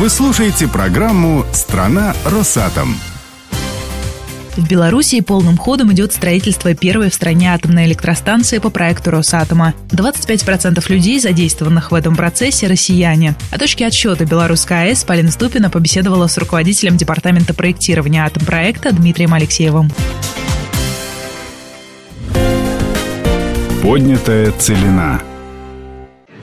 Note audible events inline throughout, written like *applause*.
Вы слушаете программу «Страна Росатом». В Белоруссии полным ходом идет строительство первой в стране атомной электростанции по проекту Росатома. 25% людей, задействованных в этом процессе, россияне. О точке отсчета Белорусской АЭС Полина Ступина побеседовала с руководителем Департамента проектирования атомпроекта Дмитрием Алексеевым. Поднятая целина.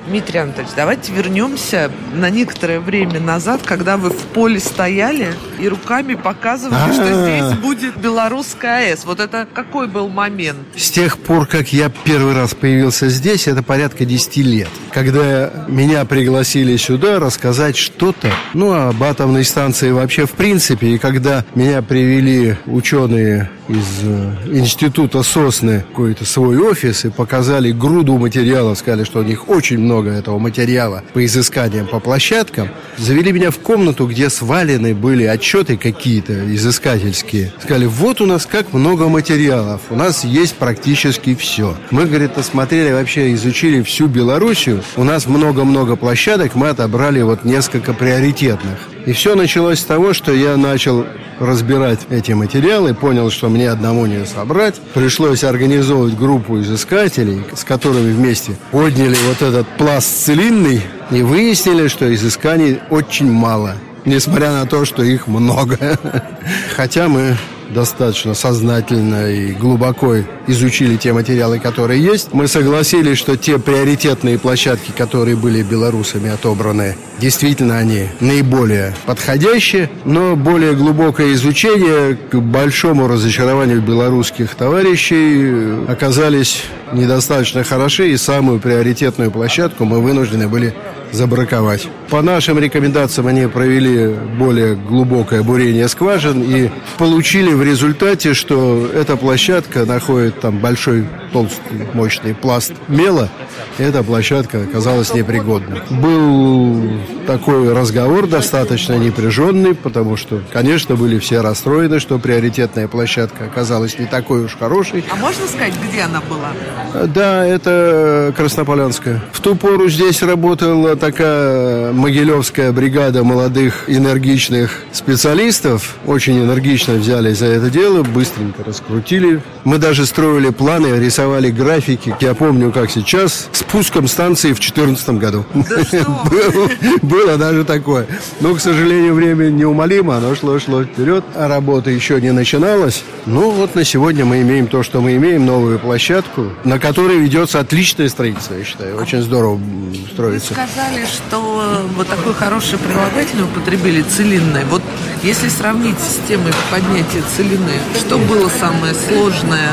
Дмитрий Анатольевич, давайте вернемся на некоторое время назад, когда вы в поле стояли и руками показывали, что А. здесь будет белорусская АЭС. Вот это какой был момент? С тех пор, как я первый раз появился здесь, это порядка 10 лет. Когда меня пригласили сюда рассказать что-то, ну, об атомной станции вообще в принципе, и когда меня привели ученые из э, института Сосны какой-то свой офис и показали груду материалов, сказали, что у них очень много этого материала по изысканиям по площадкам, завели меня в комнату, где свалены были отчеты какие-то изыскательские. Сказали, вот у нас как много материалов, у нас есть практически все. Мы, говорит, осмотрели вообще, изучили всю Белоруссию, у нас много-много площадок, мы отобрали вот несколько приоритетных. И все началось с того, что я начал разбирать эти материалы, понял, что мне одному не собрать. Пришлось организовывать группу изыскателей, с которыми вместе подняли вот этот пласт целинный и выяснили, что изысканий очень мало. Несмотря на то, что их много. *laughs* Хотя мы достаточно сознательно и глубоко изучили те материалы, которые есть. Мы согласились, что те приоритетные площадки, которые были белорусами отобраны, действительно они наиболее подходящие, но более глубокое изучение к большому разочарованию белорусских товарищей оказались недостаточно хороши, и самую приоритетную площадку мы вынуждены были забраковать. По нашим рекомендациям они провели более глубокое бурение скважин и получили в результате, что эта площадка находит там большой толстый мощный пласт мела, эта площадка оказалась непригодной. Был такой разговор достаточно непряженный, потому что, конечно, были все расстроены, что приоритетная площадка оказалась не такой уж хорошей. А можно сказать, где она была? Да, это Краснополянская. В ту пору здесь работала такая могилевская бригада молодых энергичных специалистов. Очень энергично взялись за это дело, быстренько раскрутили. Мы даже строили планы, рисовали графики. Я помню, как сейчас, с пуском станции в 2014 году. *laughs* Было- Было даже такое. Но, к сожалению, время неумолимо, оно шло-шло вперед, а работа еще не начиналась. Ну, вот на сегодня мы имеем то, что мы имеем, новую площадку, на которой ведется отличное строительство, я считаю. Очень здорово м, Вы строится. сказали, что вот такой хороший прилагательный употребили целинной. Вот если сравнить с темой поднятия целины, что было самое сложное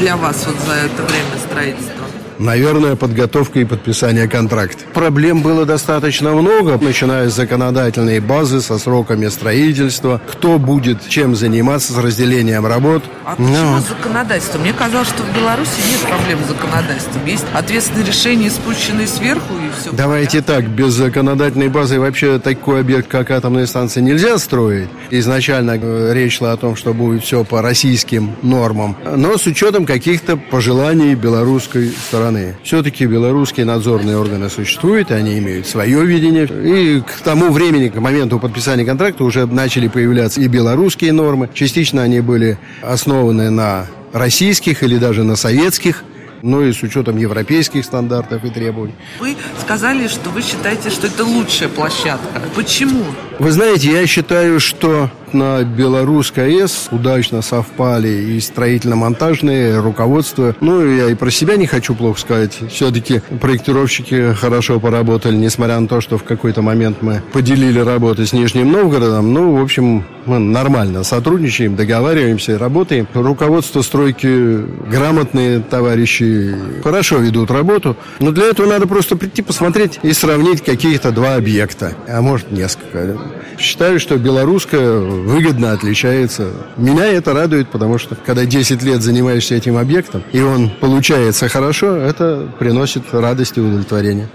для вас вот за это время строительства? Наверное, подготовка и подписание контракта. Проблем было достаточно много, начиная с законодательной базы, со сроками строительства, кто будет чем заниматься, с разделением работ. А Ну, почему законодательство? Мне казалось, что в Беларуси нет проблем с законодательством. Есть ответственные решения, спущенные сверху, и все. Давайте так, без законодательной базы вообще такой объект, как атомная станция, нельзя строить. Изначально э, речь шла о том, что будет все по российским нормам, но с учетом каких-то пожеланий белорусской стороны. Все-таки белорусские надзорные органы существуют, они имеют свое видение. И к тому времени, к моменту подписания контракта уже начали появляться и белорусские нормы. Частично они были основаны на российских или даже на советских ну и с учетом европейских стандартов и требований. Вы сказали, что вы считаете, что это лучшая площадка. Почему? Вы знаете, я считаю, что на белорусской АЭС удачно совпали и строительно-монтажные руководство. Ну, я и про себя не хочу плохо сказать. Все-таки проектировщики хорошо поработали, несмотря на то, что в какой-то момент мы поделили работы с Нижним Новгородом. Ну, в общем, мы нормально сотрудничаем, договариваемся, работаем. Руководство стройки грамотные товарищи, хорошо ведут работу. Но для этого надо просто прийти посмотреть и сравнить каких-то два объекта, а может несколько. Считаю, что белорусская выгодно отличается. Меня это радует, потому что когда 10 лет занимаешься этим объектом, и он получается хорошо, это приносит радость и удовлетворение.